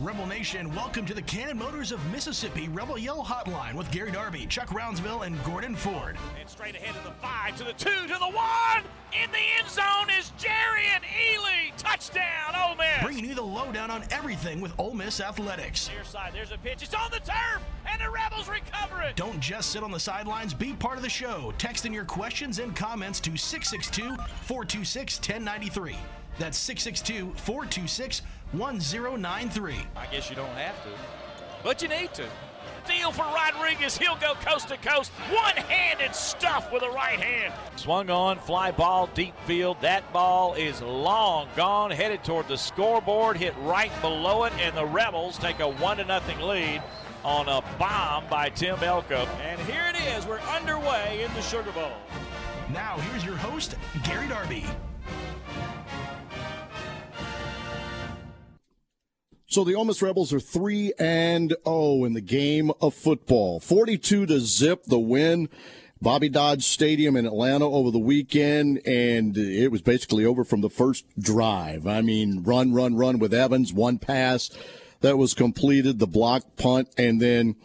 Rebel Nation, welcome to the Cannon Motors of Mississippi Rebel Yell Hotline with Gary Darby, Chuck Rounsaville, and Gordon Ford. And straight ahead to the five, to the two, to the one. In the end zone is Jerry and Ely. Touchdown, Ole Miss. Bringing you the lowdown on everything with Ole Miss athletics. Near side, there's a pitch. It's on the turf, and the Rebels recover it. Don't just sit on the sidelines. Be part of the show. Text in your questions and comments to 662 426 1093. That's 662 426 1093. I guess you don't have to, but you need to. Deal for Rodriguez. He'll go coast to coast. One handed stuff with a right hand. Swung on, fly ball, deep field. That ball is long gone, headed toward the scoreboard, hit right below it, and the Rebels take a 1 to nothing lead on a bomb by Tim Elko. And here it is. We're underway in the Sugar Bowl. Now, here's your host, Gary Darby. So the Ole Miss Rebels are three and zero in the game of football. Forty-two to zip the win. Bobby Dodd Stadium in Atlanta over the weekend, and it was basically over from the first drive. I mean, run, run, run with Evans, one pass that was completed, the block punt, and then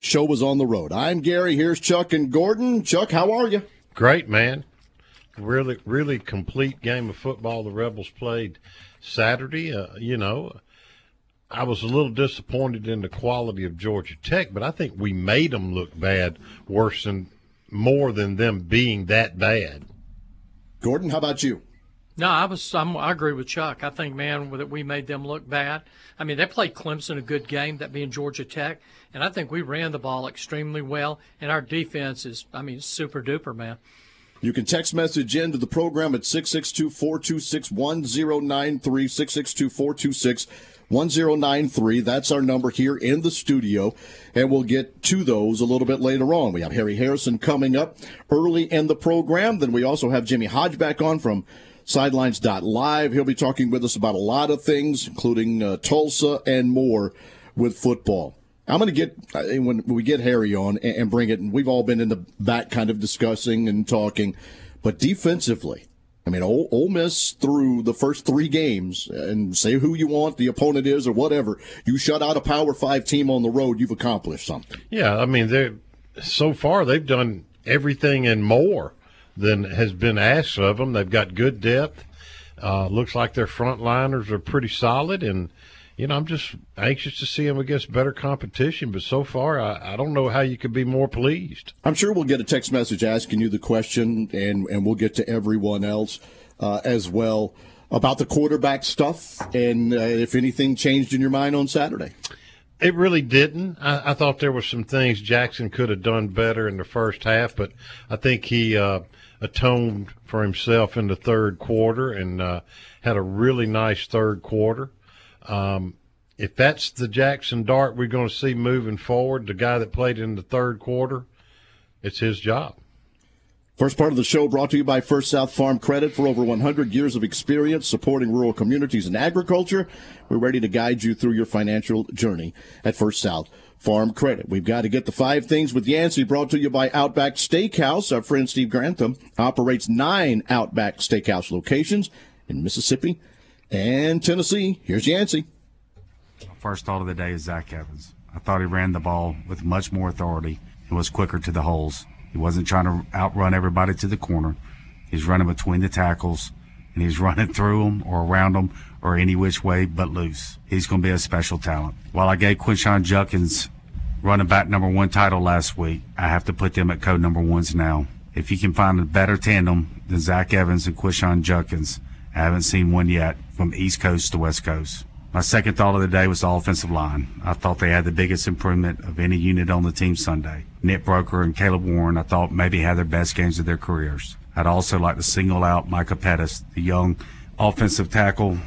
show was on the road. I'm Gary. Here's Chuck and Gordon. Chuck, how are you? Great, man. Really, really complete game of football the Rebels played Saturday. Uh, you know, I was a little disappointed in the quality of Georgia Tech, but I think we made them look bad, worse than more than them being that bad. Gordon, how about you? No, I was. I'm, i agree with Chuck. I think, man, that we made them look bad. I mean, they played Clemson a good game, that being Georgia Tech, and I think we ran the ball extremely well. And our defense is, I mean, super duper, man. You can text message into the program at 662 426 1093 662 426 1093. That's our number here in the studio, and we'll get to those a little bit later on. We have Harry Harrison coming up early in the program. Then we also have Jimmy Hodge back on from Sidelines.live. He'll be talking with us about a lot of things, including uh, Tulsa and more with football. I'm going to get uh, when we get Harry on and bring it, and we've all been in the back kind of discussing and talking, but defensively, I mean, Ole, Ole Miss through the first three games, and say who you want the opponent is or whatever, you shut out a Power Five team on the road, you've accomplished something. Yeah, I mean, they so far they've done everything and more than has been asked of them. They've got good depth. Uh, looks like their frontliners are pretty solid, and you know, I'm just anxious to see him against better competition. But so far, I, I, don't know how you could be more pleased. I'm sure we'll get a text message asking you the question, and, and we'll get to everyone else uh, as well about the quarterback stuff and uh, if anything changed in your mind on Saturday. It really didn't. I, I, thought there were some things Jackson could have done better in the first half, but I think he uh, atoned for himself in the third quarter and uh, had a really nice third quarter. Um, if that's the Jackson Dart we're going to see moving forward, the guy that played in the third quarter, it's his job. First part of the show brought to you by First South Farm Credit for over 100 years of experience supporting rural communities and agriculture. We're ready to guide you through your financial journey at First South Farm Credit. We've got to get the five things with Yancey brought to you by Outback Steakhouse. Our friend Steve Grantham operates nine Outback Steakhouse locations in Mississippi and Tennessee. Here's Yancey. First thought of the day is Zach Evans. I thought he ran the ball with much more authority and was quicker to the holes. He wasn't trying to outrun everybody to the corner. He's running between the tackles and he's running through them or around them or any which way but loose. He's going to be a special talent. While I gave Quinshon Judkins running back number one title last week, I have to put them at code number ones now. If you can find a better tandem than Zach Evans and Quinshon Judkins, I haven't seen one yet from East Coast to West Coast. My second thought of the day was the offensive line. I thought they had the biggest improvement of any unit on the team Sunday. Nick Broeker and Caleb Warren, I thought maybe had their best games of their careers. I'd also like to single out Micah Pettus, the young offensive tackle,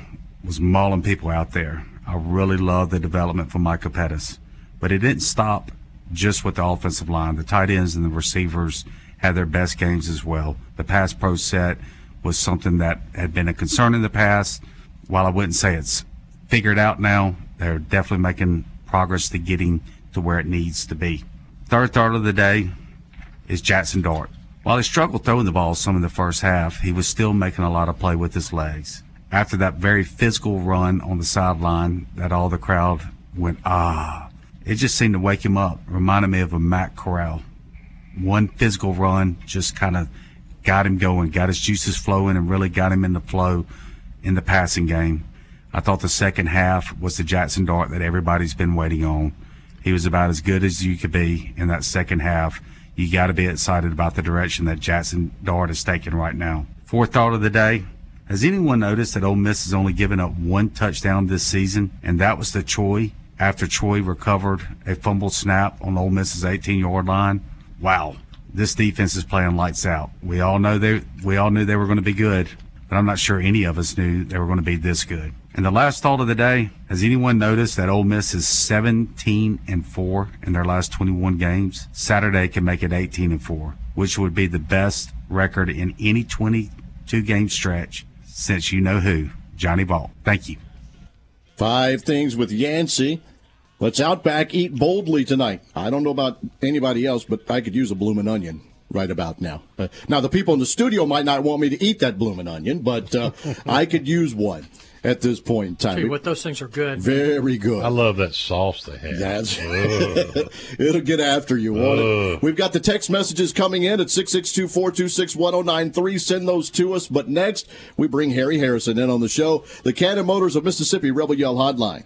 was mauling people out there. I really love the development from Micah Pettus. But it didn't stop just with the offensive line. The tight ends and the receivers had their best games as well. The pass pro set was something that had been a concern in the past. While I wouldn't say it's figured out now. They're definitely making progress to getting to where it needs to be. Third thought of the day is Jackson Dart. While he struggled throwing the ball some in the first half, he was still making a lot of play with his legs. After that very physical run on the sideline, that all the crowd went, ah. It just seemed to wake him up. Reminded me of a Matt Corral. One physical run just kind of got him going, got his juices flowing, and really got him in the flow in the passing game. I thought the second half was the Jackson Dart that everybody's been waiting on. He was about as good as you could be in that second half. You got to be excited about the direction that Jackson Dart is taking right now. Fourth thought of the day. Has anyone noticed that Ole Miss has only given up one touchdown this season, and that was to Troy after Troy recovered a fumble snap on Ole Miss's 18-yard line? Wow, this defense is playing lights out. We all know they we all knew they were going to be good, but I'm not sure any of us knew they were going to be this good. And the last thought of the day, has anyone noticed that Ole Miss is 17 and 4 in their last 21 games? Saturday can make it 18 and 4, which would be the best record in any 22 game stretch since you know who, Johnny Vaught. Thank you. Five things with Yancey. Let's Outback eat boldly tonight. I don't know about anybody else, but I could use a bloomin' onion right about now. Uh, now, the people in the studio might not want me to eat that bloomin' onion, but uh, I could use one at this point in time. you what, those things are good. Very good. I love that sauce they have. That's it'll get after you, won't it? We've got the text messages coming in at 662-426-1093. Send those to us. But next, we bring Harry Harrison in on the show. The Cannon Motors of Mississippi Rebel Yell Hotline.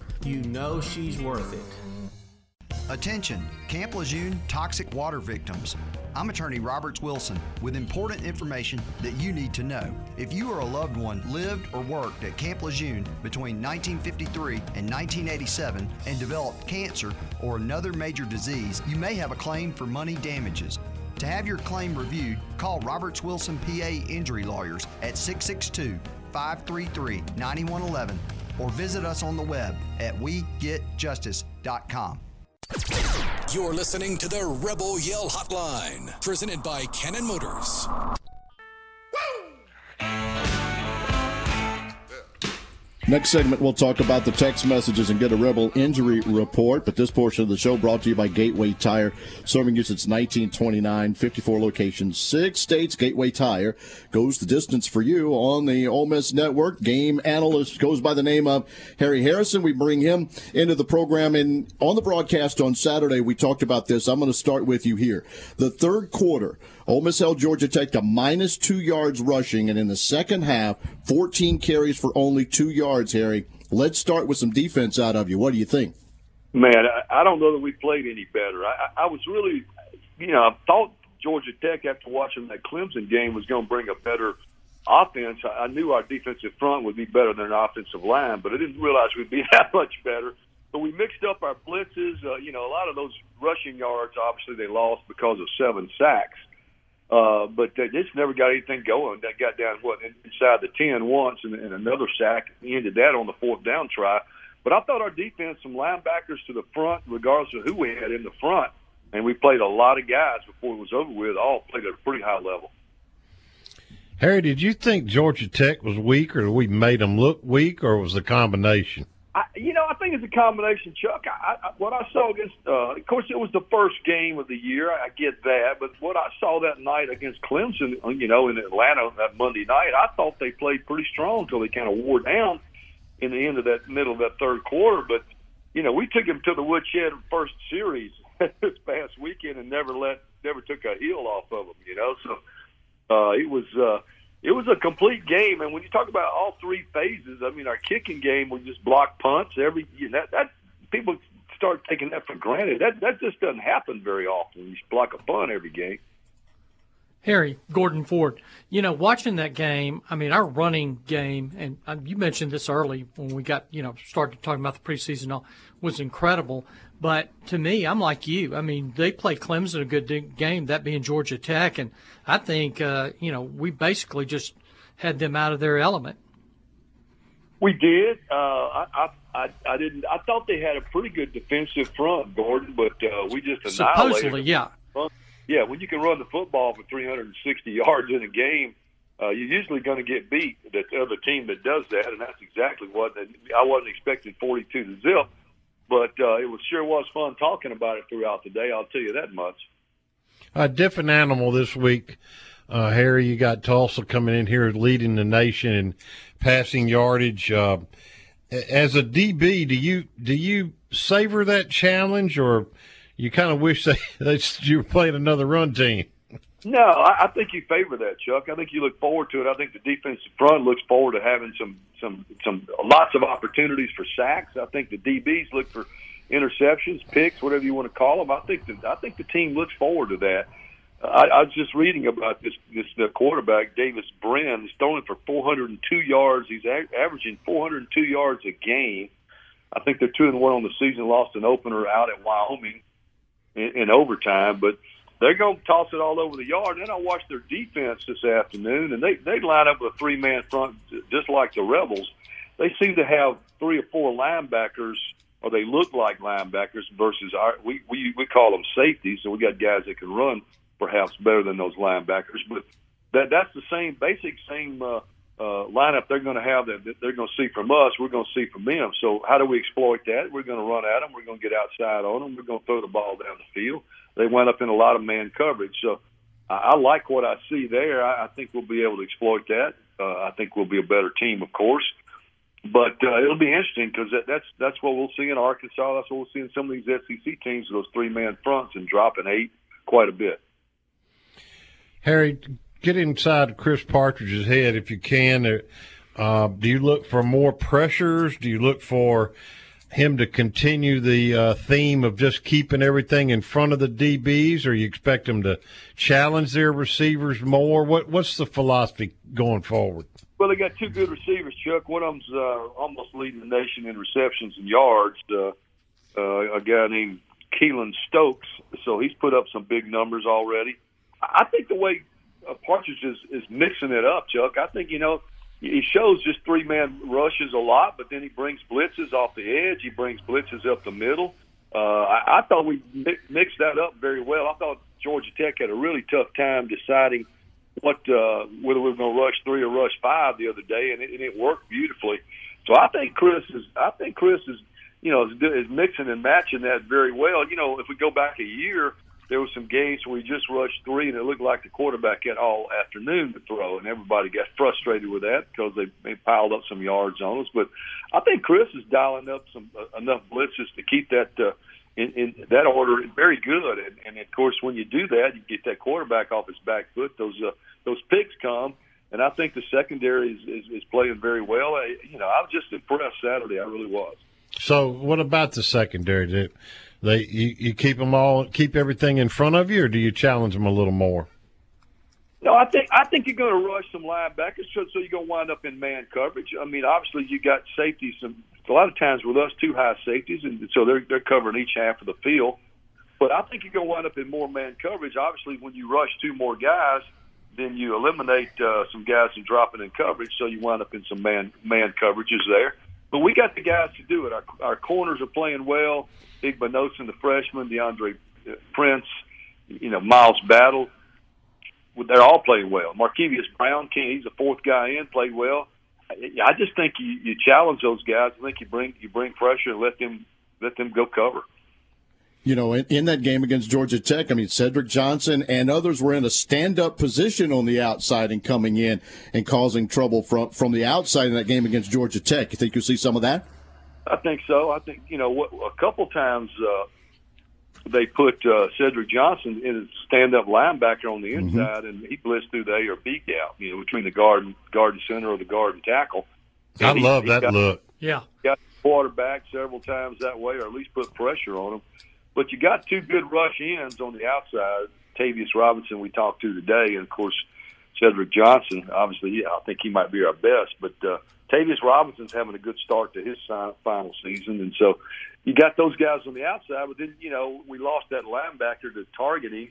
you know she's worth it. Attention, Camp Lejeune toxic water victims. I'm attorney Roberts Wilson with important information that you need to know. If you or a loved one lived or worked at Camp Lejeune between 1953 and 1987 and developed cancer or another major disease, you may have a claim for money damages. To have your claim reviewed, call Roberts Wilson PA Injury Lawyers at 662 533 9111 or visit us on the web at wegetjustice.com. You're listening to the Rebel Yell Hotline, presented by Cannon Motors. Next segment, we'll talk about the text messages and get a Rebel injury report. But this portion of the show brought to you by Gateway Tire, serving you since 1929, 54 locations, six states. Gateway Tire goes the distance for you on the Ole Miss Network. Game analyst goes by the name of Harry Harrison. We bring him into the program. And on the broadcast on Saturday, we talked about this. I'm going to start with you here. The third quarter, Ole Miss held Georgia Tech to minus two yards rushing, and in the second half, 14 carries for only two yards. Harry, let's start with some defense out of you. What do you think? Man, I, don't know that we played any better. I, I was really, you know, I thought Georgia Tech after watching that Clemson game was going to bring a better offense. I, knew our defensive front would be better than our offensive line, but I didn't realize we'd be that much better. But we mixed up our blitzes. Uh, you know, a lot of those rushing yards, obviously, they lost because of seven sacks. Uh, but they just never got anything going. That got down what inside the ten once, and, and another sack ended that on the fourth down try. But I thought our defense, from linebackers to the front, regardless of who we had in the front, and we played a lot of guys before it was over with. All played at a pretty high level. Harry, did you think Georgia Tech was weak, or we made them look weak, or was the combination? I, you know, I think it's a combination, Chuck. I, I, what I saw against, uh, of course, it was the first game of the year. I get that, but what I saw that night against Clemson, you know, in Atlanta that Monday night, I thought they played pretty strong until they kind of wore down in the end of that middle of that third quarter. But you know, we took them to the woodshed first series this past weekend and never let, never took a heel off of them. You know, so uh, it was. Uh, it was a complete game. And when you talk about all three phases, I mean, our kicking game, we just block punts every. You know, that, that people start taking that for granted. That that just doesn't happen very often. You block a punt every game. Harry Gordon Ford, you know, watching that game, I mean, our running game, and um, you mentioned this early when we got, you know, started talking about the preseason, all was incredible. But to me, I'm like you. I mean, they played Clemson a good game, that being Georgia Tech, and I think uh, you know we basically just had them out of their element. We did. Uh, I, I I didn't. I thought they had a pretty good defensive front, Gordon, but uh, we just annihilated. Supposedly, yeah. Yeah, when you can run the football for 360 yards in a game, uh, you're usually going to get beat. The other team that does that, and that's exactly what I wasn't expecting 42 to zip but uh, it was sure was fun talking about it throughout the day. I'll tell you that much. A different animal this week, uh, Harry. You got Tulsa coming in here leading the nation in passing yardage. Uh, as a DB, do you do you savor that challenge, or you kind of wish they, that you were playing another run team? No, I, I think you favor that, Chuck. I think you look forward to it. I think the defensive front looks forward to having some some some lots of opportunities for sacks. I think the DBs look for interceptions, picks, whatever you want to call them. I think the, I think the team looks forward to that. I, I was just reading about this this the quarterback Davis Brin. He's throwing for 402 yards. He's a- averaging 402 yards a game. I think they're two and one on the season. Lost an opener out at Wyoming in, in overtime, but they're going to toss it all over the yard. And then I watched their defense this afternoon, and they they line up with a three man front just like the Rebels. They seem to have three or four linebackers, or they look like linebackers versus our we we we call them safeties. So we got guys that can run perhaps better than those linebackers, but that that's the same basic same. Uh, uh, lineup they're going to have that they're going to see from us, we're going to see from them. So how do we exploit that? We're going to run at them. We're going to get outside on them. We're going to throw the ball down the field. They went up in a lot of man coverage. So I, I like what I see there. I, I think we'll be able to exploit that. Uh, I think we'll be a better team, of course. But uh, it'll be interesting because that, that's that's what we'll see in Arkansas. That's what we'll see in some of these SEC teams, those three man fronts, and dropping eight quite a bit. Harry, get inside Chris Partridge's head if you can. Uh, do you look for more pressures? Do you look for him to continue the uh, theme of just keeping everything in front of the DBs, or you expect him to challenge their receivers more? What What's the philosophy going forward? Well, they got two good receivers, Chuck. One of them's uh, almost leading the nation in receptions and yards. Uh, uh, a guy named Keylon Stokes. So he's put up some big numbers already. I think the way uh, Partridge is, is mixing it up, Chuck. I think you know he shows just three man rushes a lot, but then he brings blitzes off the edge. He brings blitzes up the middle. Uh, I, I thought we mixed that up very well. I thought Georgia Tech had a really tough time deciding what uh, whether we were going to rush three or rush five the other day, and it, and it worked beautifully. So I think Chris is I think Chris is you know is, is mixing and matching that very well. You know, if we go back a year, there were some games where we just rushed three, and it looked like the quarterback had all afternoon to throw, and everybody got frustrated with that because they, they piled up some yards on us. But I think Chris is dialing up some uh, enough blitzes to keep that uh, in, in that order very good. And, and of course, when you do that, you get that quarterback off his back foot. Those uh, those picks come. And I think the secondary is, is, is playing very well. I, you know, I was just impressed Saturday. I really was. So, what about the secondary? They you, you keep them all keep everything in front of you, or do you challenge them a little more? No, I think I think you're going to rush some linebackers, so, so you're going to wind up in man coverage. I mean, obviously you got safeties. Some a lot of times with us, two high safeties, and so they're they're covering each half of the field. But I think you're going to wind up in more man coverage. Obviously, when you rush two more guys, then you eliminate uh, some guys from dropping in coverage, so you wind up in some man man coverages there. But we got the guys to do it. Our, our corners are playing well. Igbinosun, the freshman, Deantre uh, Prince, you know, Miles Battle. They're all playing well. Markevius Brown, he's the fourth guy in, played well. I just think you, you challenge those guys. I think you bring you bring pressure and let them let them go cover you know, in, in, that game against Georgia Tech, I mean, Cedric Johnson and others were in a stand up position on the outside and coming in and causing trouble from, from the outside in that game against Georgia Tech. You think you'll see some of that? I think so. I think, you know, what, a couple times uh, they put uh, Cedric Johnson in a stand up linebacker on the mm-hmm. inside, mm-hmm. and he blitzed through the A or B gap, you know, between the guard and, guard and center or the guard and tackle. And I he, love that got, look. Yeah. Got quarterback several times that way, or at least put pressure on him. But you got two good rush ends on the outside. Tavius Robinson, we talked to today, and of course Cedric Johnson. Obviously, I think he might be our best. But uh, Tavius Robinson's having a good start to his final season, and so you got those guys on the outside. But then you know we lost that linebacker to targeting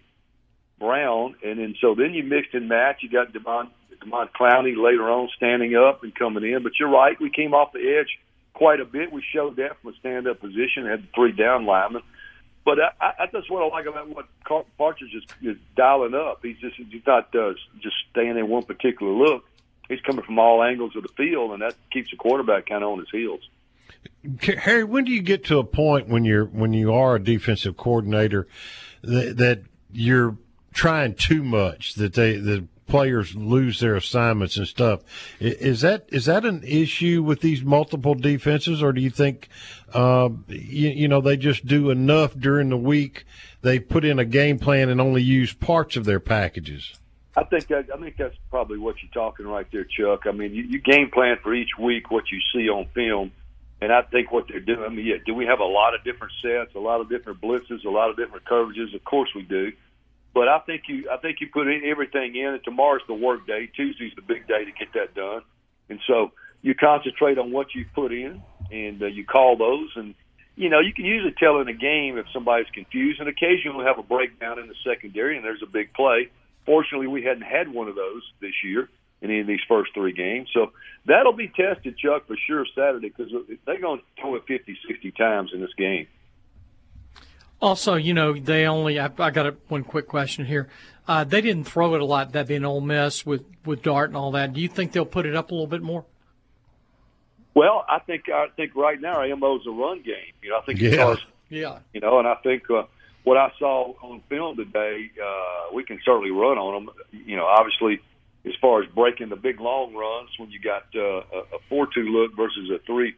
Brown, and then so then you mixed and matched. You got Demon Demon Clowney later on standing up and coming in. But you're right, we came off the edge quite a bit. We showed that from a stand up position, had three down linemen. But I, I, that's what I like about what Partridge is, is dialing up. He's just he's not uh, just staying in one particular look. He's coming from all angles of the field, and that keeps the quarterback kind of on his heels. Harry, when do you get to a point when you're when you are a defensive coordinator that, that you're trying too much that they the players lose their assignments and stuff. Is that is that an issue with these multiple defenses, or do you think uh, you, you, know they just do enough during the week? They put in a game plan and only use parts of their packages. I think I think that's probably what you're talking right there, Chuck. I mean, you, you game plan for each week what you see on film. And I think what they're doing, I mean, yeah, do we have a lot of different sets, a lot of different blitzes, a lot of different coverages? Of course we do. But I think you I think you put everything in. And tomorrow's the work day. Tuesday's the big day to get that done. And so you concentrate on what you put in, and uh, you call those, and you know you can usually tell in a game if somebody's confused, and occasionally we'll have a breakdown in the secondary, and there's a big play. Fortunately, we hadn't had one of those this year in any of these first three games, so that'll be tested, Chuck, for sure Saturday because they're going to throw it 50, 60 times in this game. Also, you know, they only. I, I got a, one quick question here. Uh, they didn't throw it a lot. That being Ole Miss with with Dart and all that. Do you think they'll put it up a little bit more? Well, I think I think right now our MO is a run game. You know, I think Yeah. because Yeah. you know, and I think uh, what I saw on film today, uh, we can certainly run on them. You know, obviously, as far as breaking the big long runs, when you got uh, a- a four-two look versus a three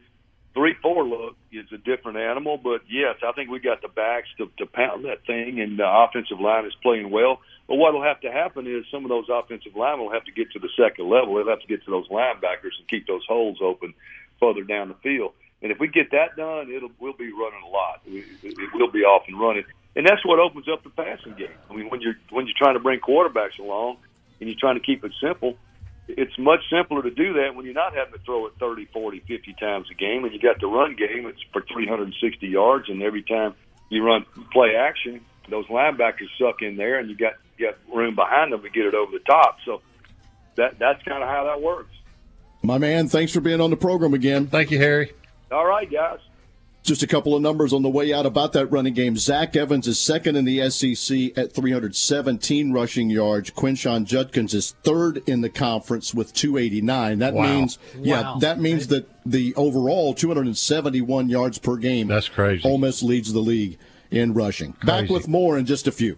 three-four look, is a different animal. But yes, I think we got the backs to, to pound that thing, and the offensive line is playing well. But what will have to happen is some of those offensive linemen will have to get to the second level. They'll have to get to those linebackers and keep those holes open further down the field. And if we get that done, it'll we'll be running a lot. It will be off and running, and that's what opens up the passing game. I mean, when you're when you're trying to bring quarterbacks along and you're trying to keep it simple, it's much simpler to do that when you're not having to throw it 30, 40, 50 times a game, and you got the run game. It's for 360 yards, and every time you run play action, those linebackers suck in there, and you got you got room behind them to get it over the top. So that that's kind of how that works. My man, thanks for being on the program again. Thank you, Harry. All right, guys. Just a couple of numbers on the way out about that running game. Zach Evans is second in the SEC at 317 rushing yards. Quinshon Judkins is third in the conference with 289. That Wow. means, yeah, Wow. that means that the overall 271 yards per game. That's crazy. Ole Miss leads the league in rushing. Back with more in just a few.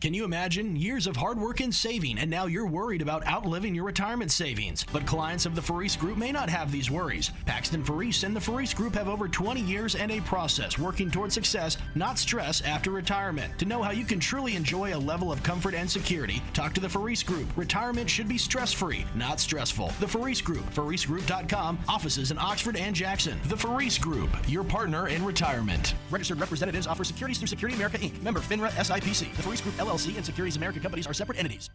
Can you imagine years of hard work and saving, and now you're worried about outliving your retirement savings? But clients of the Faris Group may not have these worries. Paxton Faris and the Faris Group have over 20 years and a process working toward success, not stress, after retirement. To know how you can truly enjoy a level of comfort and security, talk to the Faris Group. Retirement should be stress-free, not stressful. The Faris Group, farisgroup.com, offices in Oxford and Jackson. The Faris Group, your partner in retirement. Registered representatives offer securities through Security America Inc. Member FINRA SIPC. The Faris Group and Securities America companies are separate entities.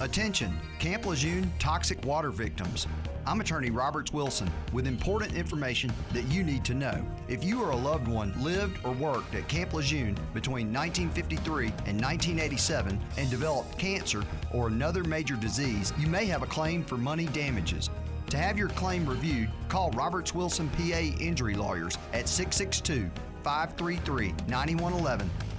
Attention, Camp Lejeune toxic water victims. I'm attorney Roberts Wilson with important information that you need to know. If you or a loved one lived or worked at Camp Lejeune between 1953 and 1987 and developed cancer or another major disease, you may have a claim for money damages. To have your claim reviewed, call Roberts Wilson PA Injury Lawyers at 662 533 9111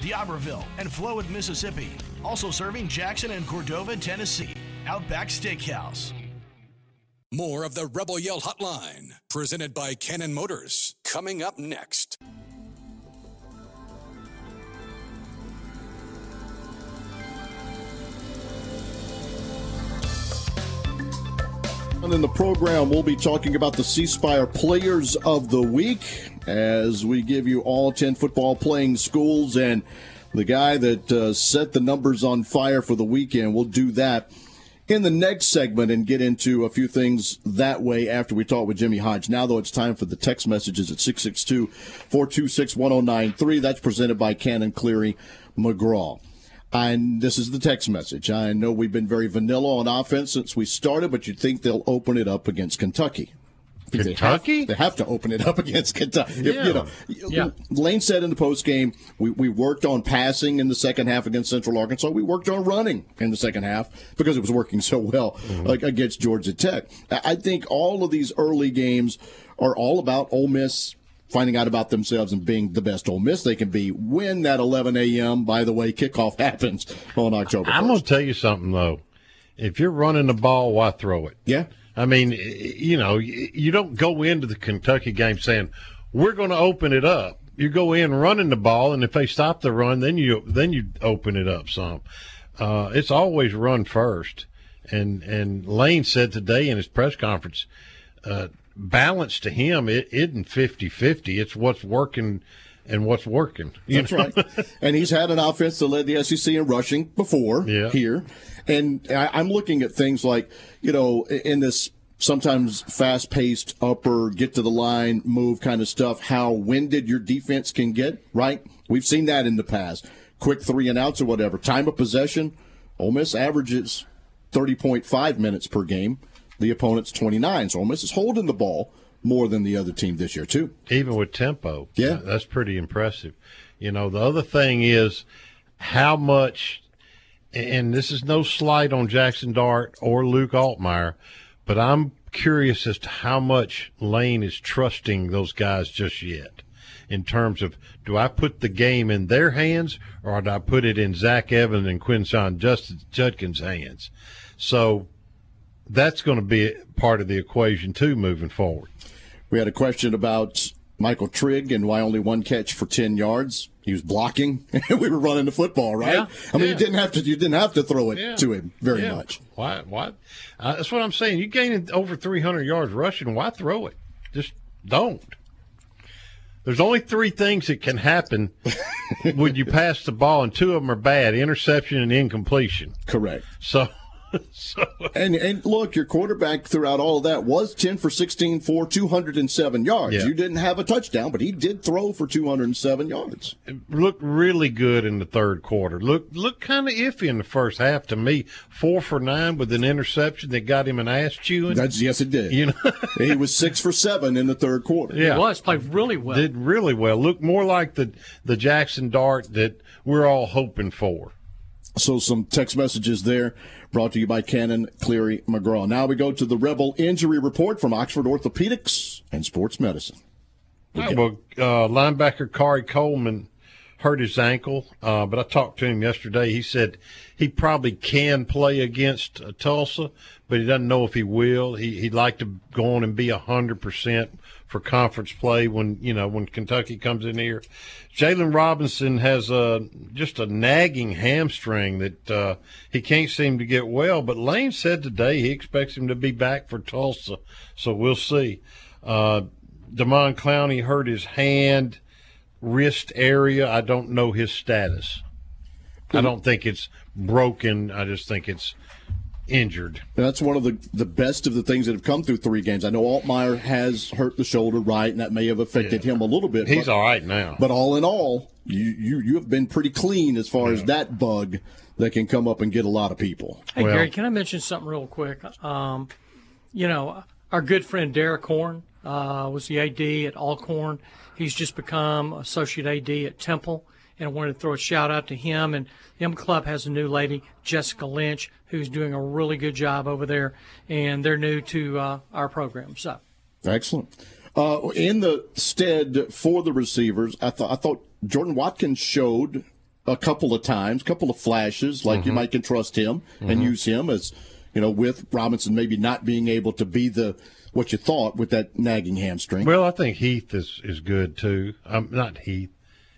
D'Iberville, and Flowood, Mississippi. Also serving Jackson and Cordova, Tennessee. Outback Steakhouse. More of the Rebel Yell Hotline, presented by Cannon Motors, coming up next. In the program, we'll be talking about the C Spire Players of the Week as we give you all 10 football playing schools. And the guy that uh, set the numbers on fire for the weekend, we'll do that in the next segment and get into a few things that way after we talk with Jimmy Hodge. Now, though, it's time for the text messages at 662 426 1093. That's presented by Cannon Cleary McGraw. And this is the text message. I know we've been very vanilla on offense since we started, but you'd think they'll open it up against Kentucky. Kentucky? They have, they have, to open it up against Kentucky. Yeah. you know, yeah. Lane said in the post game, we, we worked on passing in the second half against Central Arkansas. We worked on running in the second half because it was working so well mm-hmm. like, against Georgia Tech. I think all of these early games are all about Ole Miss finding out about themselves and being the best Ole Miss they can be when that 11 a.m. by the way kickoff happens on October. 1st. I'm going to tell you something though. If you're running the ball, why throw it? Yeah. I mean, you know, you don't go into the Kentucky game saying we're going to open it up. You go in running the ball, and if they stop the run, then you then you open it up some. Uh, it's always run first. And and Lane said today in his press conference, uh, balance to him it isn't 50-50. It's what's working and what's working. That's know? right. and he's had an offense that led the SEC in rushing before yeah. here. And I, am looking at things like, you know, in this sometimes fast paced upper, get to the line, move kind of stuff, how winded your defense can get, right? We've seen that in the past. Quick three and outs or whatever. Time of possession, Ole Miss averages 30.5 minutes per game. The opponent's 29. So Ole Miss is holding the ball more than the other team this year, too. Even with tempo. Yeah. That's pretty impressive. You know, the other thing is how much and this is no slight on Jackson Dart or Luke Altmyer, but I'm curious as to how much Lane is trusting those guys just yet in terms of do I put the game in their hands or do I put it in Zach Evans and Quinshon Judkins' hands? So that's going to be part of the equation too moving forward. We had a question about Michael Trigg and why only one catch for 10 yards he was blocking. we were running the football, right? Yeah, I mean, yeah. you didn't have to. You didn't have to throw it yeah. to him very much. Why? Why? Uh, that's what I'm saying. You gain over 300 yards rushing. Why throw it? Just don't. There's only three things that can happen when you pass the ball, and two of them are bad: interception and incompletion. Correct. So so. Uh, and and look, your quarterback throughout all of that was ten for sixteen for two hundred and seven yards. Yeah. You didn't have a touchdown, but he did throw for two hundred and seven yards. It looked really good in the third quarter. Look looked kind of iffy in the first half to me. Four for nine with an interception that got him an ass chewing. That's yes, it did. You know, he was six for seven in the third quarter. Yeah, he was played really well. Did really well. Looked more like the the Jackson Dart that we're all hoping for. So some text messages there brought to you by Cannon Cleary McGraw. Now we go to the Rebel injury report from Oxford Orthopedics and Sports Medicine. Right, well, uh, linebacker Khari Coleman hurt his ankle, uh, but I talked to him yesterday. He said he probably can play against uh, Tulsa, but he doesn't know if he will. He, he'd like to go on and be 100% for conference play when you know when Kentucky comes in here. Jaylon Robinson has a just a nagging hamstring that uh, he can't seem to get well. But Lane said today he expects him to be back for Tulsa, so we'll see. Uh, Demon Clowney hurt his hand, wrist area. I don't know his status. I don't think it's broken. I just think it's injured. That's one of the, the best of the things that have come through three games. I know Altmyer has hurt the shoulder right, and that may have affected yeah. him a little bit. He's but, all right now. But all in all, you, you, you have been pretty clean as far yeah. as that bug that can come up and get a lot of people. Hey, well, Gary, can I mention something real quick? Um, you know, our good friend Derek Horne uh, was the AD at Alcorn. He's just become associate AD at Temple and I wanted to throw a shout out to him. And the M Club has a new lady, Jessica Lynch, who's doing a really good job over there, and they're new to uh, our program. So excellent. Uh, in the stead for the receivers, I thought I thought Jordan Watkins showed a couple of times, a couple of flashes, like mm-hmm. you might can trust him mm-hmm. and use him as you know, with Robinson maybe not being able to be the what you thought with that nagging hamstring. Well, I think Heath is is good too. Um, not Heath.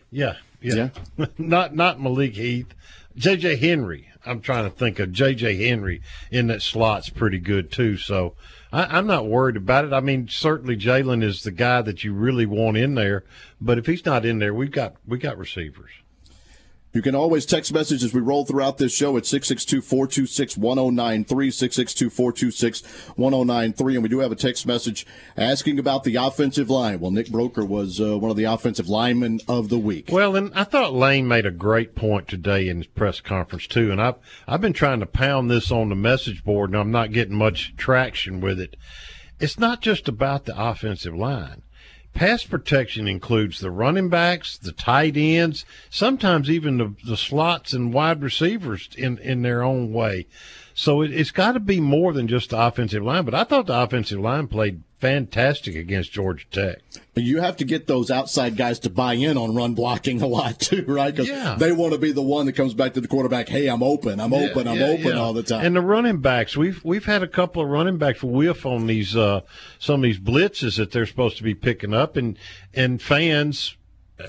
Yeah, yeah. yeah. not not Malik Heath. JJ Henry. I'm trying to think of JJ Henry in that slot's pretty good too. So I, am not worried about it. I mean, certainly Jaylon is the guy that you really want in there, but if he's not in there, we've got we got receivers. You can always text message as we roll throughout this show at 662 426 1093, 662 426 1093. And we do have a text message asking about the offensive line. Well, Nick Broeker was uh, one of the offensive linemen of the week. Well, and I thought Lane made a great point today in his press conference, too. And I've, I've been trying to pound this on the message board, and I'm not getting much traction with it. it's not just about the offensive line. Pass protection includes the running backs, the tight ends, sometimes even the, the slots and wide receivers in, in their own way. So it, has got to be more than just the offensive line. But I thought the offensive line played fantastic against Georgia Tech. You have to get those outside guys to buy in on run blocking a lot too, right? Because yeah. they want to be the one that comes back to the quarterback. Hey, I'm open. I'm yeah, open. I'm yeah, open all the time. And the running backs, we've we've had a couple of running backs whiff on these uh, some of these blitzes that they're supposed to be picking up, and and fans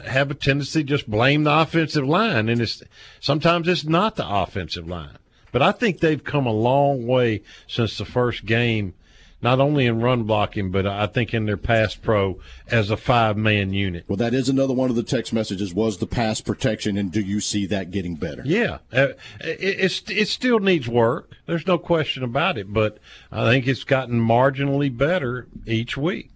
have a tendency to just blame the offensive line, and it's sometimes it's not the offensive line. But I think they've come a long way since the first game, not only in run blocking, but I think in their pass pro as a five man unit. Well, that is another one of the text messages was the pass protection, and do you see that getting better? Yeah, uh, it, it still needs work. There's no question about it, but I think it's gotten marginally better each week.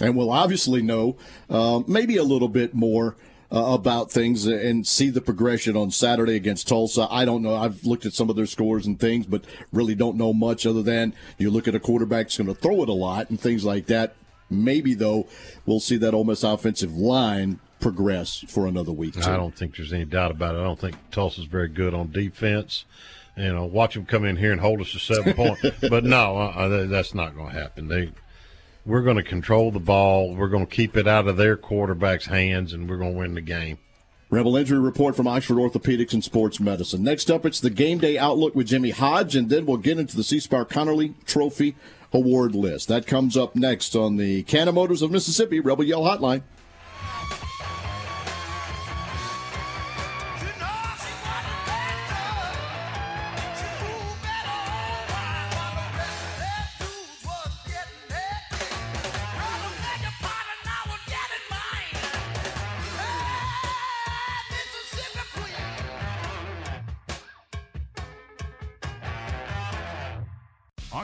And we'll obviously know uh, maybe a little bit more uh, about things and see the progression on Saturday against Tulsa. I don't know. I've looked at some of their scores and things, but really don't know much other than you look at a quarterback that's going to throw it a lot and things like that. Maybe though, we'll see that Ole Miss offensive line progress for another week. Too. I don't think there's any doubt about it. I don't think Tulsa's very good on defense. You know, watch them come in here and hold us to seven points. but no, uh, that's not going to happen. They we're going to control the ball. We're going to keep it out of their quarterback's hands, and we're going to win the game. Rebel injury report from Oxford Orthopedics and Sports Medicine. Next up, it's the game day outlook with Jimmy Hodge, and then we'll get into the C Spire Conerly Trophy award list. That comes up next on the Cannon Motors of Mississippi Rebel Yell Hotline.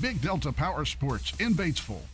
Big Delta Power Sports in Batesville.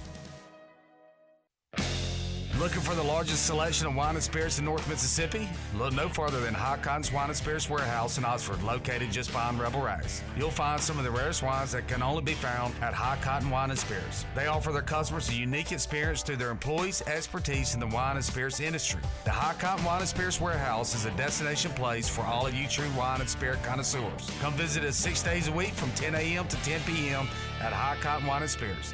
Looking for the largest selection of wine and spirits in North Mississippi? Look no farther than Cotton's Wine and Spirits Warehouse in Oxford, located just behind Rebel Rise. You'll find some of the rarest wines that can only be found at Hot Cotton Wine and Spirits. They offer their customers a unique experience through their employees' expertise in the wine and spirits industry. The Hot Cotton Wine and Spirits Warehouse is a destination place for all of you true wine and spirit connoisseurs. Come visit us six days a week from 10 a.m. to 10 p.m. at Hot Cotton Wine and Spirits.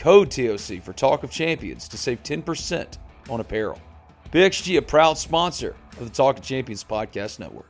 code TOC for Talk of Champions to save 10% on apparel. PXG, a proud sponsor of the Talk of Champions Podcast Network.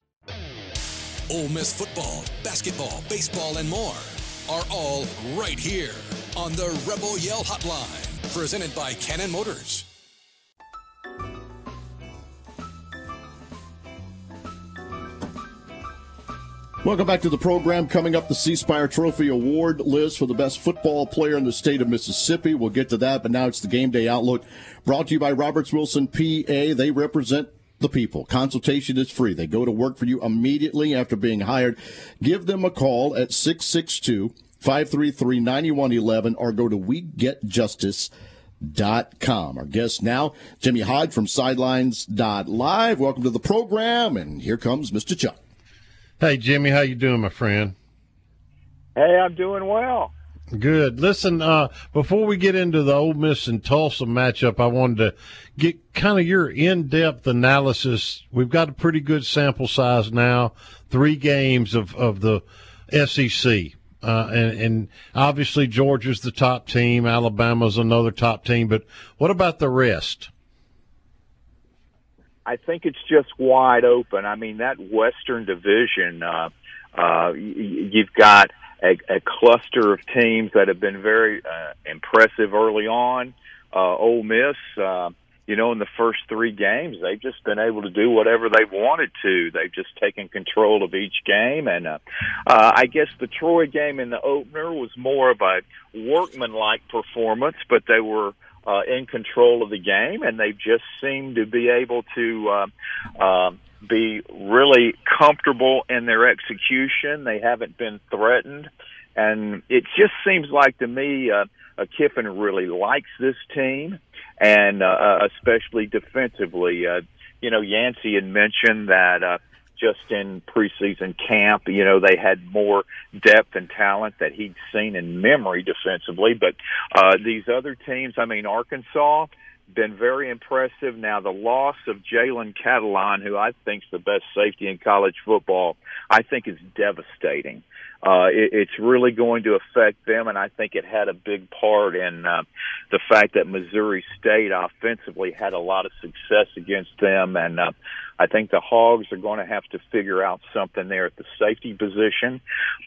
Ole Miss football, basketball, baseball, and more are all right here on the Rebel Yell Hotline, presented by Cannon Motors. Welcome back to the program. Coming up, the C Spire Trophy Award list for the best football player in the state of Mississippi. We'll get to that, but now it's the game day outlook brought to you by Roberts Wilson PA. They represent the people. Consultation is free. They go to work for you immediately after being hired. Give them a call at 662 533 9111 or go to WeGetJustice.com. Our guest now, Jimmy Hodge from Sidelines.live. Welcome to the program, and here comes Mr. Chuck. Hey, Jimmy, how you doing, my friend? Hey, I'm doing well. Good. Listen, uh, before we get into the Ole Miss and Tulsa matchup, I wanted to get kind of your in-depth analysis. We've got a pretty good sample size now, three games of, of the SEC. Uh, and, and obviously Georgia's the top team, Alabama's another top team, but what about the rest? I think it's just wide open. I mean, that Western Division, uh, uh, you've got a, a cluster of teams that have been very uh, impressive early on. Uh, Ole Miss, uh, you know, in the first three games, they've just been able to do whatever they wanted to. They've just taken control of each game, and uh, uh, I guess the Troy game in the opener was more of a workmanlike performance, but they were uh, in control of the game, and they just seem to be able to. Uh, uh, be really comfortable in their execution. They haven't been threatened. And it just seems like to me, uh, uh, Kiffin really likes this team, and uh, uh, especially defensively. Uh, you know, Yancey had mentioned that uh, just in preseason camp, you know, they had more depth and talent that he'd seen in memory defensively. But uh, these other teams, I mean, Arkansas, been very impressive. Now, the loss of Jalen Catalon, who I think is the best safety in college football, I think is devastating. Uh, it, it's really going to affect them, and I think it had a big part in uh, the fact that Missouri State offensively had a lot of success against them, and uh, I think the Hogs are going to have to figure out something there at the safety position.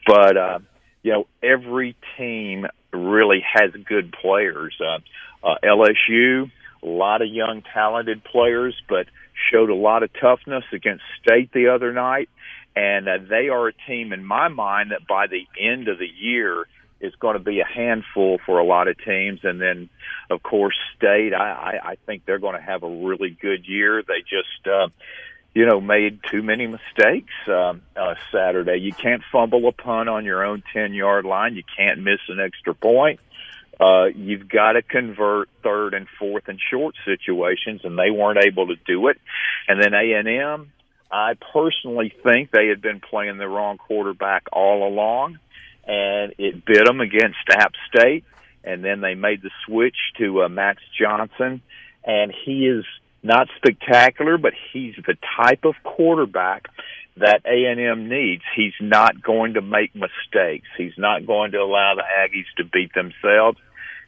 But uh, you know, every team really has good players. Uh, uh, LSU a lot of young, talented players, but showed a lot of toughness against State the other night. And uh, they are a team, in my mind, that by the end of the year is going to be a handful for a lot of teams. And then, of course, State. I, I, I think they're going to have a really good year. They just, uh, you know, made too many mistakes um, uh, Saturday. You can't fumble a punt on your own ten yard line. You can't miss an extra point. Uh, you've got to convert third and fourth and short situations, and they weren't able to do it. And then A and M, I personally think they had been playing the wrong quarterback all along and it bit them against App State. And then they made the switch to uh, Max Johnson, and he is not spectacular, but he's the type of quarterback that A and M needs. He's not going to make mistakes. He's not going to allow the Aggies to beat themselves.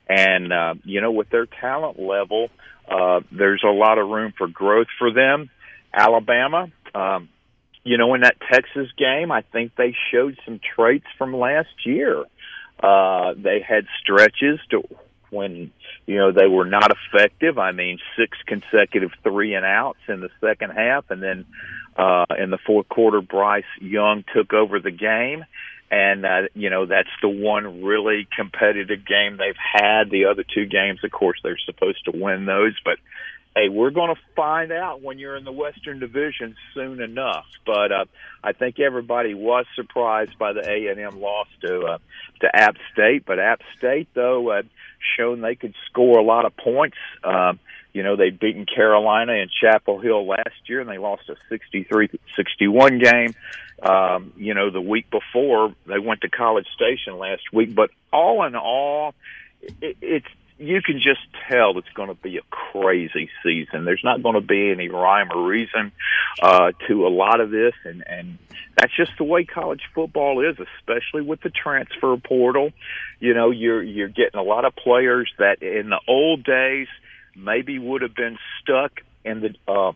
And uh, you know, with their talent level, uh, there's a lot of room for growth for them. Alabama, um, you know, in that Texas game, I think they showed some traits from last year. Uh, they had stretches to when, you know, they were not effective. I mean, six consecutive three and outs in the second half. And then, uh, in the fourth quarter, Bryce Young took over the game. And, uh, you know, that's the one really competitive game they've had. The other two games, of course, they're supposed to win those, but hey, we're going to find out when you're in the Western Division soon enough. But uh, I think everybody was surprised by the A and M loss to uh, to App State. But App State, though, had shown they could score a lot of points. Um, you know, they'd beaten Carolina and Chapel Hill last year, and they lost a 63-61 game. Um, you know, the week before they went to College Station last week. But all in all, it, it's you can just tell it's going to be a crazy season. There's not going to be any rhyme or reason uh, to a lot of this, and and that's just the way college football is, especially with the transfer portal. You know, you're you're getting a lot of players that in the old days maybe would have been stuck in the uh,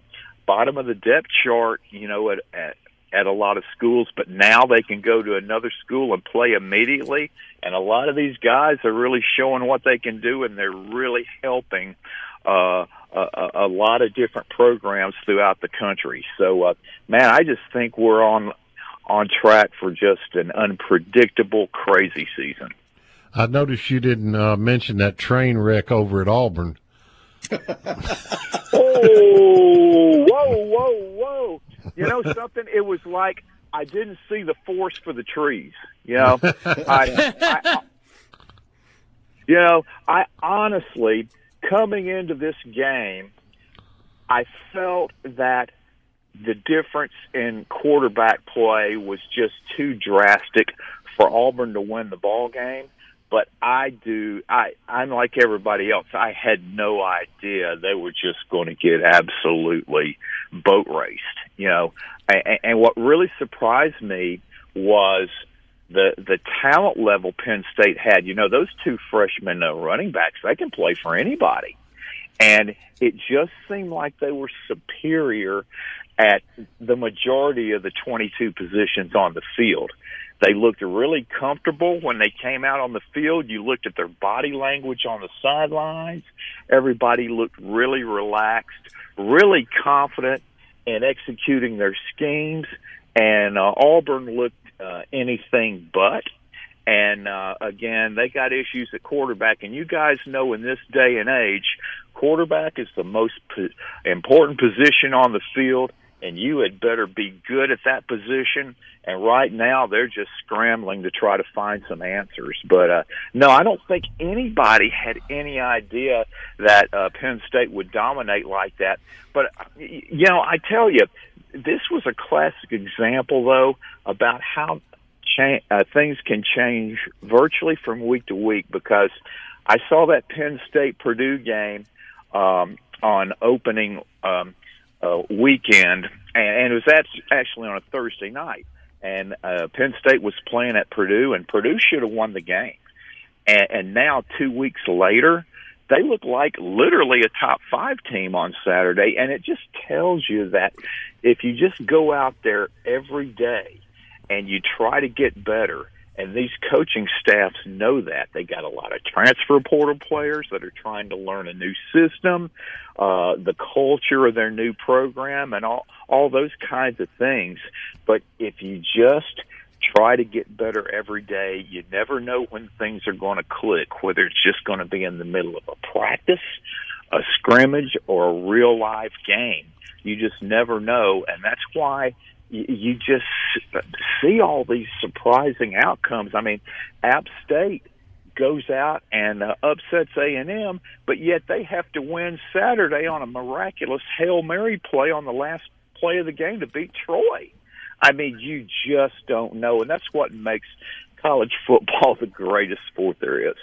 bottom of the depth chart. You know, at, at at a lot of schools, but now they can go to another school and play immediately. And a lot of these guys are really showing what they can do, and they're really helping uh, a, a lot of different programs throughout the country. So, uh, man, I just think we're on on track for just an unpredictable, crazy season. I noticed you didn't uh, mention that train wreck over at Auburn. oh, whoa, whoa, whoa! You know something? It was like I didn't see the forest for the trees. You know, I, I, you know, I honestly coming into this game, I felt that the difference in quarterback play was just too drastic for Auburn to win the ball game but I do. I I'm like everybody else. I had no idea they were just going to get absolutely boat raced. You know, and, and what really surprised me was the the talent level Penn State had. You know, those two freshmen uh, running backs they can play for anybody, and it just seemed like they were superior at the majority of the 22 positions on the field. They looked really comfortable when they came out on the field. You looked at their body language on the sidelines. Everybody looked really relaxed, really confident in executing their schemes. And uh, Auburn looked uh, anything but. And uh, again, they got issues at quarterback. And you guys know in this day and age, quarterback is the most po- important position on the field and you had better be good at that position. And right now, they're just scrambling to try to find some answers. But uh, no, I don't think anybody had any idea that uh, Penn State would dominate like that. But you know, I tell you, this was a classic example, though, about how cha- uh, things can change virtually from week to week. Because I saw that Penn State Purdue game um, on opening. Um, uh, weekend, and, and it was actually on a Thursday night. And uh, Penn State was playing at Purdue, and Purdue should have won the game. And, and now, two weeks later, they look like literally a top five team on Saturday. And it just tells you that if you just go out there every day and you try to get better, and these coaching staffs know that. They got a lot of transfer portal players that are trying to learn a new system, uh, the culture of their new program, and all all those kinds of things. But if you just try to get better every day. You never know when things are going to click, whether it's just going to be in the middle of a practice, a scrimmage, or a real life game. You just never know, and that's why you just see all these surprising outcomes. I mean, App State goes out and uh, upsets A and M, but yet they have to win Saturday on a miraculous hail mary play on the last play of the game to beat Troy. I mean, you just don't know, and that's what makes college football the greatest sport there is.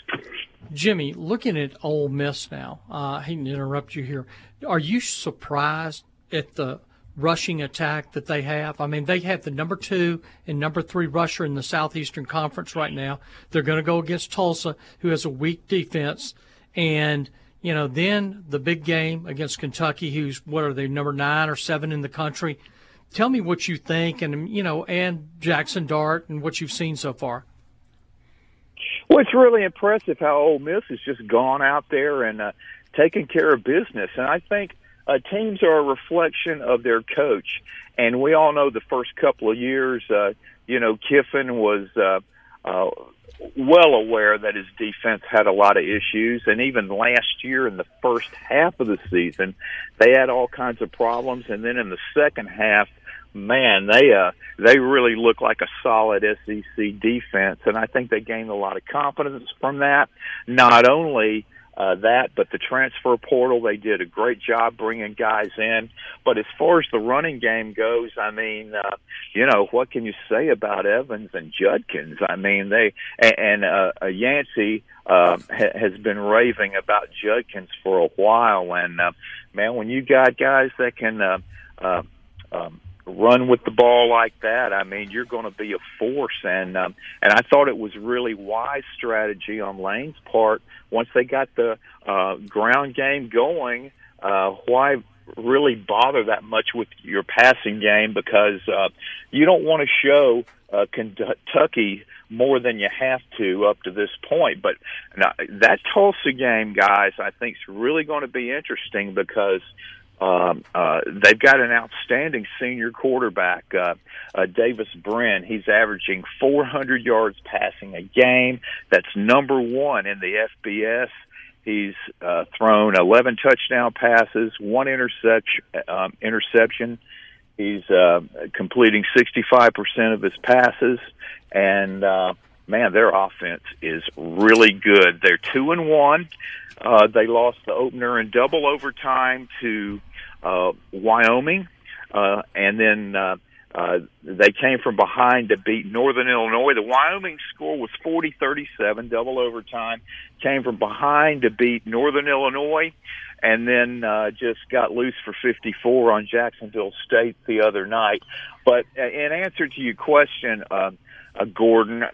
Jimmy, looking at Ole Miss now, uh, I hate to interrupt you here. Are you surprised at the rushing attack that they have. I mean, they have the number two and number three rusher in the Southeastern Conference right now. They're going to go against Tulsa, who has a weak defense. And, you know, then the big game against Kentucky, who's, what are they, number nine or seven in the country. Tell me what you think, and, you know, and Jackson Dart and what you've seen so far. Well, it's really impressive how Ole Miss has just gone out there and uh, taken care of business. And I think – uh, teams are a reflection of their coach, and we all know the first couple of years, uh, you know, Kiffin was uh, uh, well aware that his defense had a lot of issues, and even last year in the first half of the season, they had all kinds of problems, and then in the second half. Man, they uh they really look like a solid SEC defense, and I think they gained a lot of confidence from that. Not only uh, that, but the transfer portal, they did a great job bringing guys in. But as far as the running game goes, I mean, uh, you know, what can you say about Evans and Judkins? I mean, they and, and uh, Yancey uh, ha, has been raving about Judkins for a while, and uh, man, when you got guys that can. Uh, uh, um, run with the ball like that, I mean, you're going to be a force. And um, and I thought it was really wise strategy on Lane's part once they got the uh, ground game going. Uh, why really bother that much with your passing game because uh, you don't want to show uh, Kentucky more than you have to up to this point. But now, that Tulsa game, guys, I think is really going to be interesting because um, uh, they've got an outstanding senior quarterback, uh, uh, Davis Brin. He's averaging 400 yards passing a game. That's number one in the FBS. He's uh, thrown 11 touchdown passes, one interception. Um, interception. He's uh, completing 65% of his passes, and uh, man, their offense is really good. They're two and one. Uh, they lost the opener in double overtime to uh, Wyoming, uh, and then uh, uh, they came from behind to beat Northern Illinois. The Wyoming score was 40-37, double overtime. Came from behind to beat Northern Illinois, and then uh, just got loose for 54 on Jacksonville State the other night. But uh, in answer to your question, uh, uh, Gordon,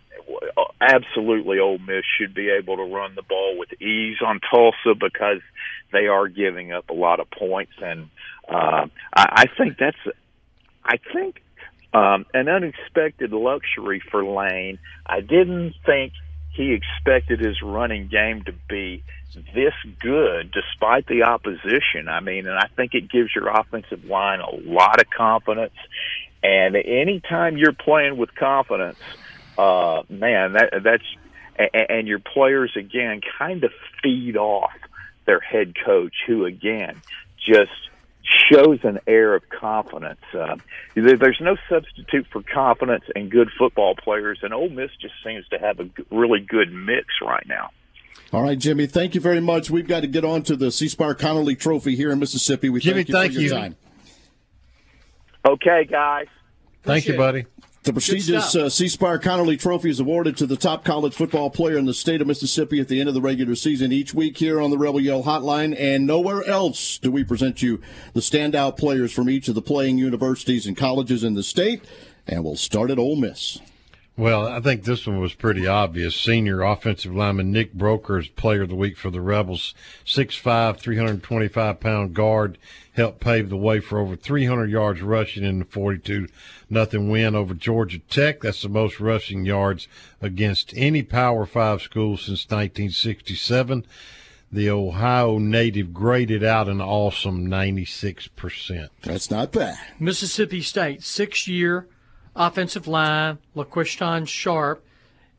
absolutely, Ole Miss should be able to run the ball with ease on Tulsa because they are giving up a lot of points, and uh, I, I think that's, I think, um, an unexpected luxury for Lane. I didn't think he expected his running game to be this good despite the opposition. I mean, and I think it gives your offensive line a lot of confidence. And anytime you're playing with confidence, uh, man, that that's and your players again kind of feed off their head coach, who again just shows an air of confidence. Uh, there's no substitute for confidence and good football players, and Ole Miss just seems to have a really good mix right now. All right, Jimmy. Thank you very much. We've got to get on to the C Spire Conerly Trophy here in Mississippi. We Jimmy, thank you thank for your you. time. Okay, guys. Thank you, buddy. The prestigious uh, C Spire Conerly Trophy is awarded to the top college football player in the state of Mississippi at the end of the regular season each week here on the Rebel Yell Hotline, and nowhere else do we present you the standout players from each of the playing universities and colleges in the state. And we'll start at Ole Miss. Well, I think this one was pretty obvious. Senior offensive lineman Nick Broeker is player of the week for the Rebels. 6'5", 325 pound guard helped pave the way for over 300 yards rushing in the 42 nothing win over Georgia Tech. That's the most rushing yards against any Power Five school since 1967. The Ohio native graded out an awesome 96%. That's not bad. Mississippi State, six year offensive line, LaQuinston Sharpe,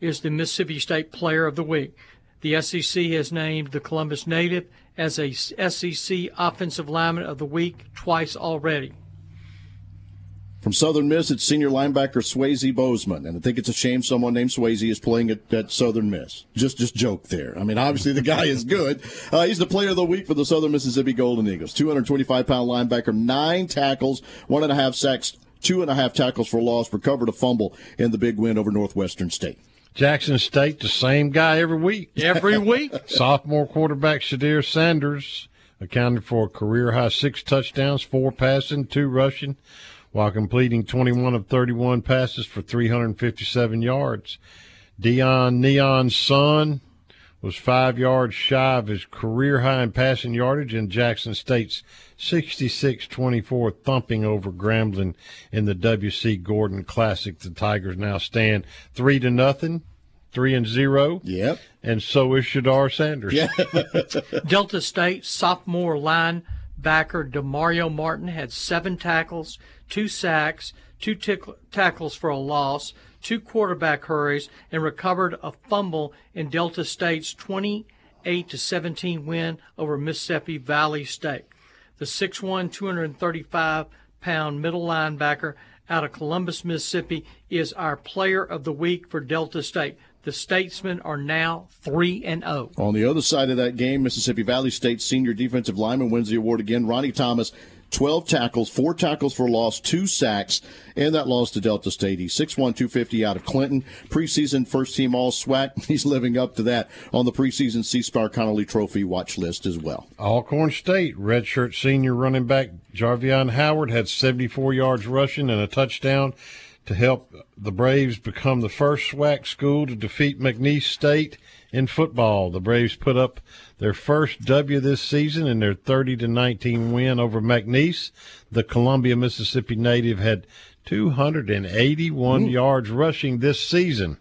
is the Mississippi State Player of the Week. The SEC has named the Columbus native as a SEC Offensive Lineman of the Week twice already. From Southern Miss, it's senior linebacker Swayze Bozeman, and I think it's a shame someone named Swayze is playing at, at Southern Miss. Just, just joke there. I mean, obviously the guy is good. Uh, he's the player of the week for the Southern Mississippi Golden Eagles. 225 pound linebacker, nine tackles, one and a half sacks, two and a half tackles for loss, recovered a fumble in the big win over Northwestern State. Jackson State, the same guy every week. Every week. Sophomore quarterback Shedeur Sanders accounted for a career high six touchdowns, four passing, two rushing while completing 21 of 31 passes for 357 yards. Deion Neon's son was five yards shy of his career high in passing yardage in Jackson State's 66-24 thumping over Grambling in the W.C. Gordon Classic. The Tigers now stand three to nothing, three and zero. Yep. And so is Shedeur Sanders. Yeah. Delta State sophomore linebacker Demario Martin had seven tackles, two sacks, two tackles for a loss, two quarterback hurries, and recovered a fumble in Delta State's 28 to 17 win over Mississippi Valley State. The 6'1", 235 pound middle linebacker out of Columbus, Mississippi, is our player of the week for Delta State. The Statesmen are now 3 and oh. 0. On the other side of that game, Mississippi Valley State senior defensive lineman wins the award again. Ronnie Thomas 12 tackles, four tackles for loss, two sacks, and that loss to Delta State. He's 6'1", 250 out of Clinton. Preseason first team all SWAC. He's living up to that on the preseason C Spire Conerly Trophy watch list as well. Alcorn State, redshirt senior running back Jarveon Howard had 74 yards rushing and a touchdown to help the Braves become the first SWAC school to defeat McNeese State in football. The Braves put up their first W this season in their 30 to 19 win over McNeese. The Columbia, Mississippi native had 281 Ooh. yards rushing this season.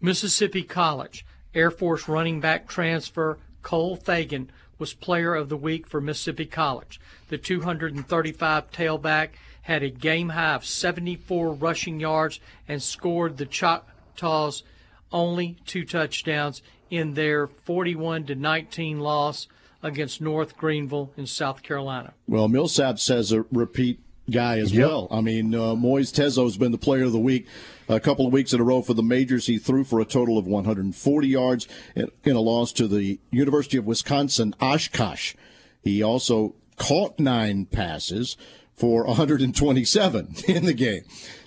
Mississippi College Air Force running back transfer Cole Fagan was player of the week for Mississippi College. The 235 tailback had a game high of 74 rushing yards and scored the Choctaws only two touchdowns in their 41 to 19 loss against North Greenville in South Carolina. Well, Millsap says a repeat guy as yep. well. I mean, uh, Moise Tezo has been the player of the week a couple of weeks in a row for the majors. He threw for a total of 140 yards in, in a loss to the University of Wisconsin Oshkosh. He also caught nine passes for 127 in the game.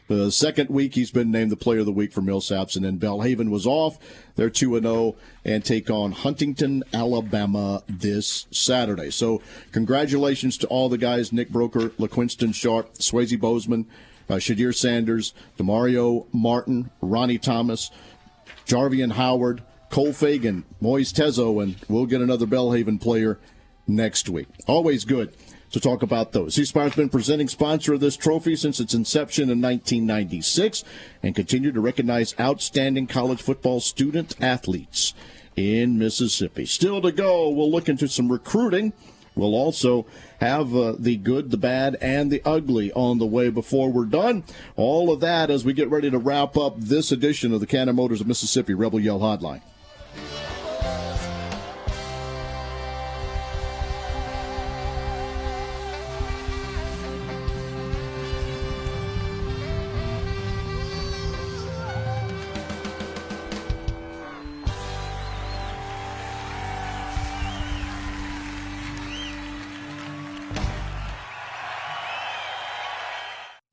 The second week he's been named the player of the week for Millsaps, and then Belhaven was off. They're 2 0 and take on Huntingdon, Alabama this Saturday. So, congratulations to all the guys Nick Broeker, LaQuinston Sharpe, Swayze Bozeman, uh, Shedeur Sanders, Demario Martin, Ronnie Thomas, Jarveon Howard, Cole Fagan, Moise Tezo, and we'll get another Belhaven player next week. Always good to talk about those. C Spire's been presenting sponsor of this trophy since its inception in 1996 and continue to recognize outstanding college football student athletes in Mississippi. Still to go, we'll look into some recruiting. We'll also have uh, the good, the bad, and the ugly on the way before we're done. All of that as we get ready to wrap up this edition of the Cannon Motors of Mississippi Rebel Yell Hotline.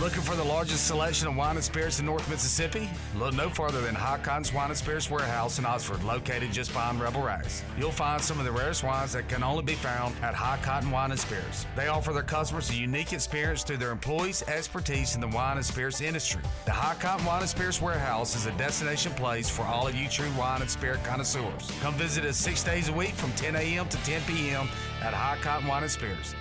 Looking for the largest selection of wine and spirits in North Mississippi? Look no further than High Cotton's Wine and Spirits Warehouse in Oxford, located just behind Rebel Rise. You'll find some of the rarest wines that can only be found at High Cotton Wine and Spirits. They offer their customers a unique experience through their employees' expertise in the wine and spirits industry. The High Cotton Wine and Spirits Warehouse is a destination place for all of you true wine and spirit connoisseurs. Come visit us six days a week from 10 a.m. to 10 p.m. at High Cotton Wine and Spirits.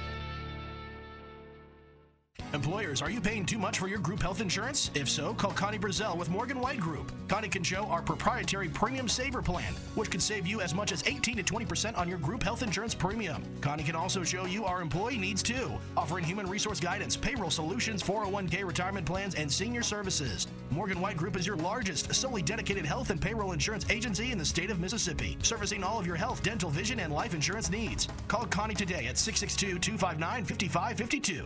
Employers, are you paying too much for your group health insurance? If so, call Connie Brazel with Morgan White Group. Connie can show our proprietary Premium Saver Plan, which could save you as much as 18 to 20% on your group health insurance premium. Connie can also show you our employee needs too, offering human resource guidance, payroll solutions, 401k retirement plans, and senior services. Morgan White Group is your largest, solely dedicated health and payroll insurance agency in the state of Mississippi, servicing all of your health, dental, vision, and life insurance needs. Call Connie today at 662 259 5552.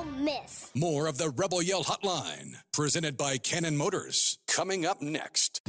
Ole Miss. More of the Rebel Yell Hotline, presented by Cannon Motors, coming up next.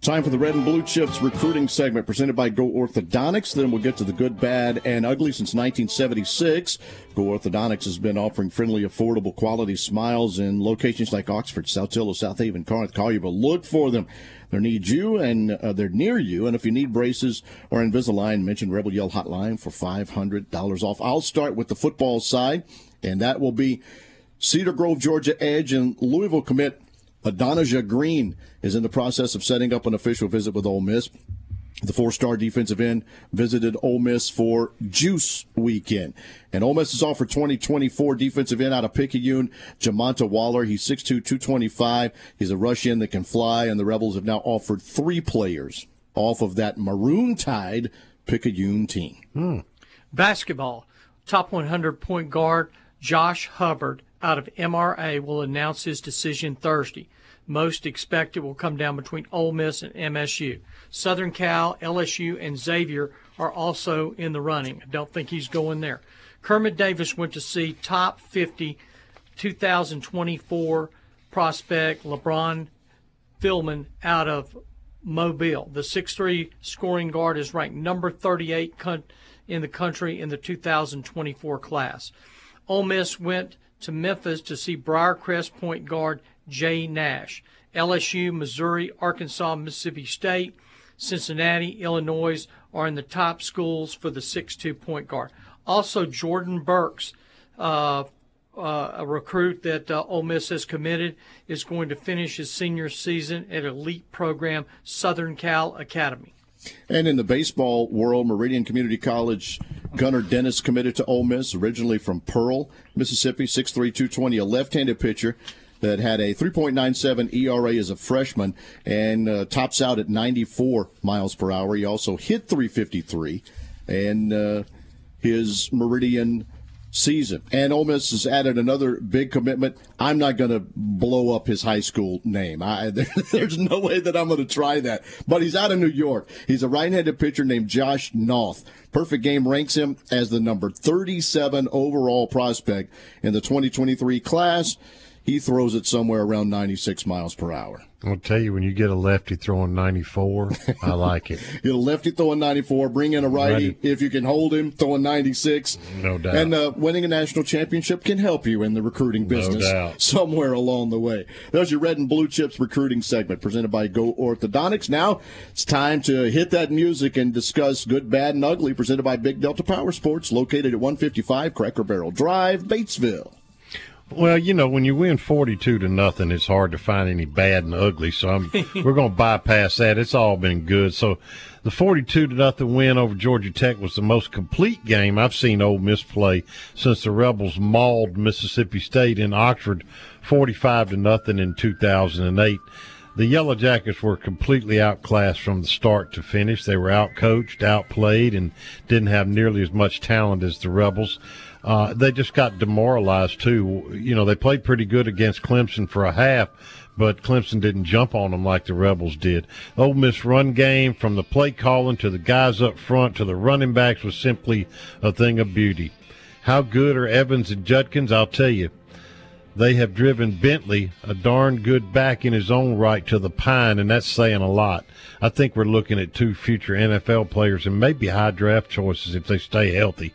Time for the Red and Blue Chips recruiting segment presented by Go Orthodontics. Then we'll get to the good, bad, and ugly since 1976. Go Orthodontics has been offering friendly, affordable, quality smiles in locations like Oxford, South Saltillo, Southaven, Corinth, Collierville. Look for them. They need you and uh, they're near you. And if you need braces or Invisalign, mention Rebel Yell Hotline for $500 off. I'll start with the football side, and that will be Cedar Grove, Georgia Edge, and Louisville commit Adonijah Green is in the process of setting up an official visit with Ole Miss. The four-star defensive end visited Ole Miss for Juice Weekend. And Ole Miss has offered 2024 defensive end out of Picayune, Jamonta Waller. He's 6'2", 225. He's a rush in that can fly, and the Rebels have now offered three players off of that Maroon Tide Picayune team. Hmm. Basketball. Top 100 point guard Josh Hubbard out of MRA will announce his decision Thursday. Most expect it will come down between Ole Miss and MSU. Southern Cal, LSU, and Xavier are also in the running. I don't think he's going there. Kermit Davis went to see top 50 2024 prospect LeBron Philman out of Mobile. The 6'3 scoring guard is ranked number 38 in the country in the 2024 class. Ole Miss went to Memphis to see Briarcrest point guard Jay Nash. LSU, Missouri, Arkansas, Mississippi State, Cincinnati, Illinois are in the top schools for the 6'2 point guard. Also, Jordan Burks, uh, uh, a recruit that uh, Ole Miss has committed, is going to finish his senior season at elite program Southern Cal Academy. And in the baseball world, Meridian Community College Gunnar Dennis committed to Ole Miss, originally from Pearl, Mississippi, 6'3", 220, a left-handed pitcher that had a 3.97 ERA as a freshman and uh, tops out at 94 miles per hour. He also hit 353, and uh, his Meridian season. And Ole Miss has added another big commitment. I'm not going to blow up his high school name. I, there, there's no way that I'm going to try that. But he's out of New York. He's a right-handed pitcher named Josh Knoth. Perfect Game ranks him as the number 37 overall prospect in the 2023 class. He throws it somewhere around 96 miles per hour. I'll tell you, when you get a lefty throwing 94, I like it. Get a lefty throwing 94, bring in a righty, Righty. if you can hold him, throwing 96. No doubt. And uh, winning a national championship can help you in the recruiting No business doubt. somewhere along the way. There's your Red and Blue Chips recruiting segment presented by Go Orthodontics. Now it's time to hit that music and discuss good, bad, and ugly presented by Big Delta Power Sports, located at 155 Cracker Barrel Drive, Batesville. Well, you know, when you win forty-two to nothing, it's hard to find any bad and ugly. So I'm, we're going to bypass that. It's all been good. So the forty-two to nothing win over Georgia Tech was the most complete game I've seen Ole Miss play since the Rebels mauled Mississippi State in Oxford, forty-five to nothing in two thousand and eight. The Yellow Jackets were completely outclassed from the start to finish. They were outcoached, outplayed, and didn't have nearly as much talent as the Rebels. Uh, they just got demoralized too. You know, they played pretty good against Clemson for a half, but Clemson didn't jump on them like the Rebels did. The Ole Miss run game, from the play calling to the guys up front to the running backs, was simply a thing of beauty. How good are Evans and Judkins? I'll tell you. They have driven Bentley, a darn good back in his own right, to the pine, and that's saying a lot. I think we're looking at two future NFL players and maybe high draft choices if they stay healthy.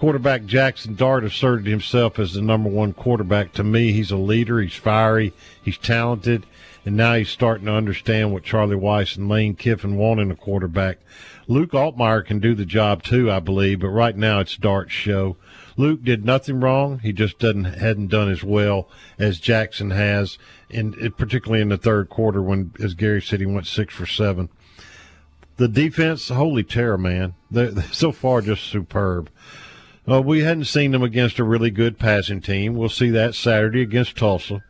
Quarterback Jackson Dart asserted himself as the number one quarterback. To me, he's a leader. He's fiery. He's talented. And now he's starting to understand what Charlie Weis and Lane Kiffin want in a quarterback. Luke Altmaier can do the job too, I believe, but right now it's Dart's show. Luke did nothing wrong. He just doesn't hadn't done as well as Jackson has, and particularly in the third quarter when, as Gary said, he went six for seven. The defense, holy terror, man! They're, they're so far just superb. Uh, we hadn't seen them against a really good passing team. We'll see that Saturday against Tulsa.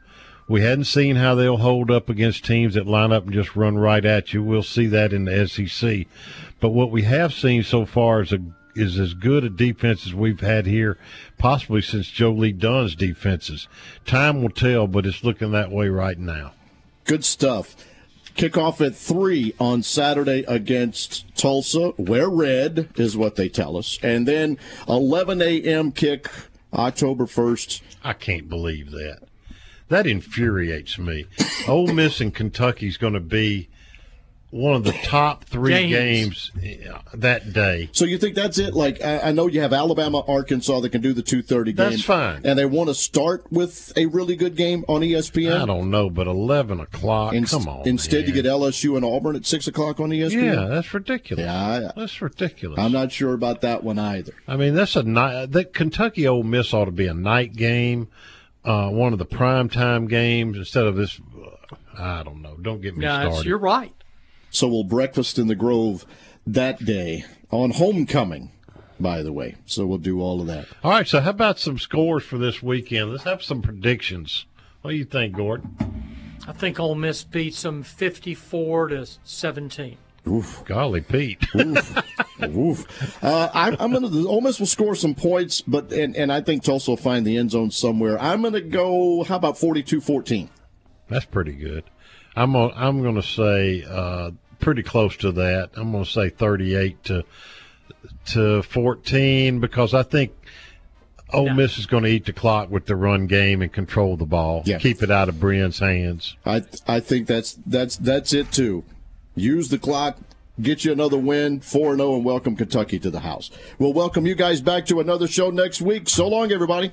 We hadn't seen how they'll hold up against teams that line up and just run right at you. We'll see that in the SEC. But what we have seen so far is a is as good a defense as we've had here, possibly since Joe Lee Dunn's defenses. Time will tell, but it's looking that way right now. Good stuff. Kickoff at 3 on Saturday against Tulsa. Wear red is what they tell us. And then 11 a.m. kick October 1st. I can't believe that. That infuriates me. Ole Miss and Kentucky's going to be one of the top three games, uh, that day. So you think that's it? Like I, I know you have Alabama, Arkansas that can do the 2:30 game. That's fine. And they want to start with a really good game on ESPN. I don't know, but eleven o'clock. Inst- come on. Instead, you get LSU and Auburn at six o'clock on ESPN. Yeah, that's ridiculous. Yeah, I, that's ridiculous. I'm not sure about that one either. I mean, that's a night. That Kentucky Ole Miss ought to be a night game, uh, one of the prime time games instead of this. Uh, I don't know. Don't get me No, started. you're right. So we'll breakfast in the Grove that day on homecoming. By the way, so we'll do all of that. All right. So how about some scores for this weekend? Let's have some predictions. What do you think, Gord? I think Ole Miss beats them 54 to 17. Oof. Golly, Pete. Oof. Oof. Uh, I, I'm going to. Ole Miss will score some points, but and, and I think Tulsa will find the end zone somewhere. I'm going to go. How about 42-14? That's pretty good. I'm gonna, I'm going to say uh, pretty close to that. I'm going to say 38 to to 14 because I think Ole Miss is going to eat the clock with the run game and control the ball. Yeah. Keep it out of Brin's hands. I I think that's that's that's it too. Use the clock, get you another win, 4 0, and welcome Kentucky to the house. We'll welcome you guys back to another show next week. So long, everybody.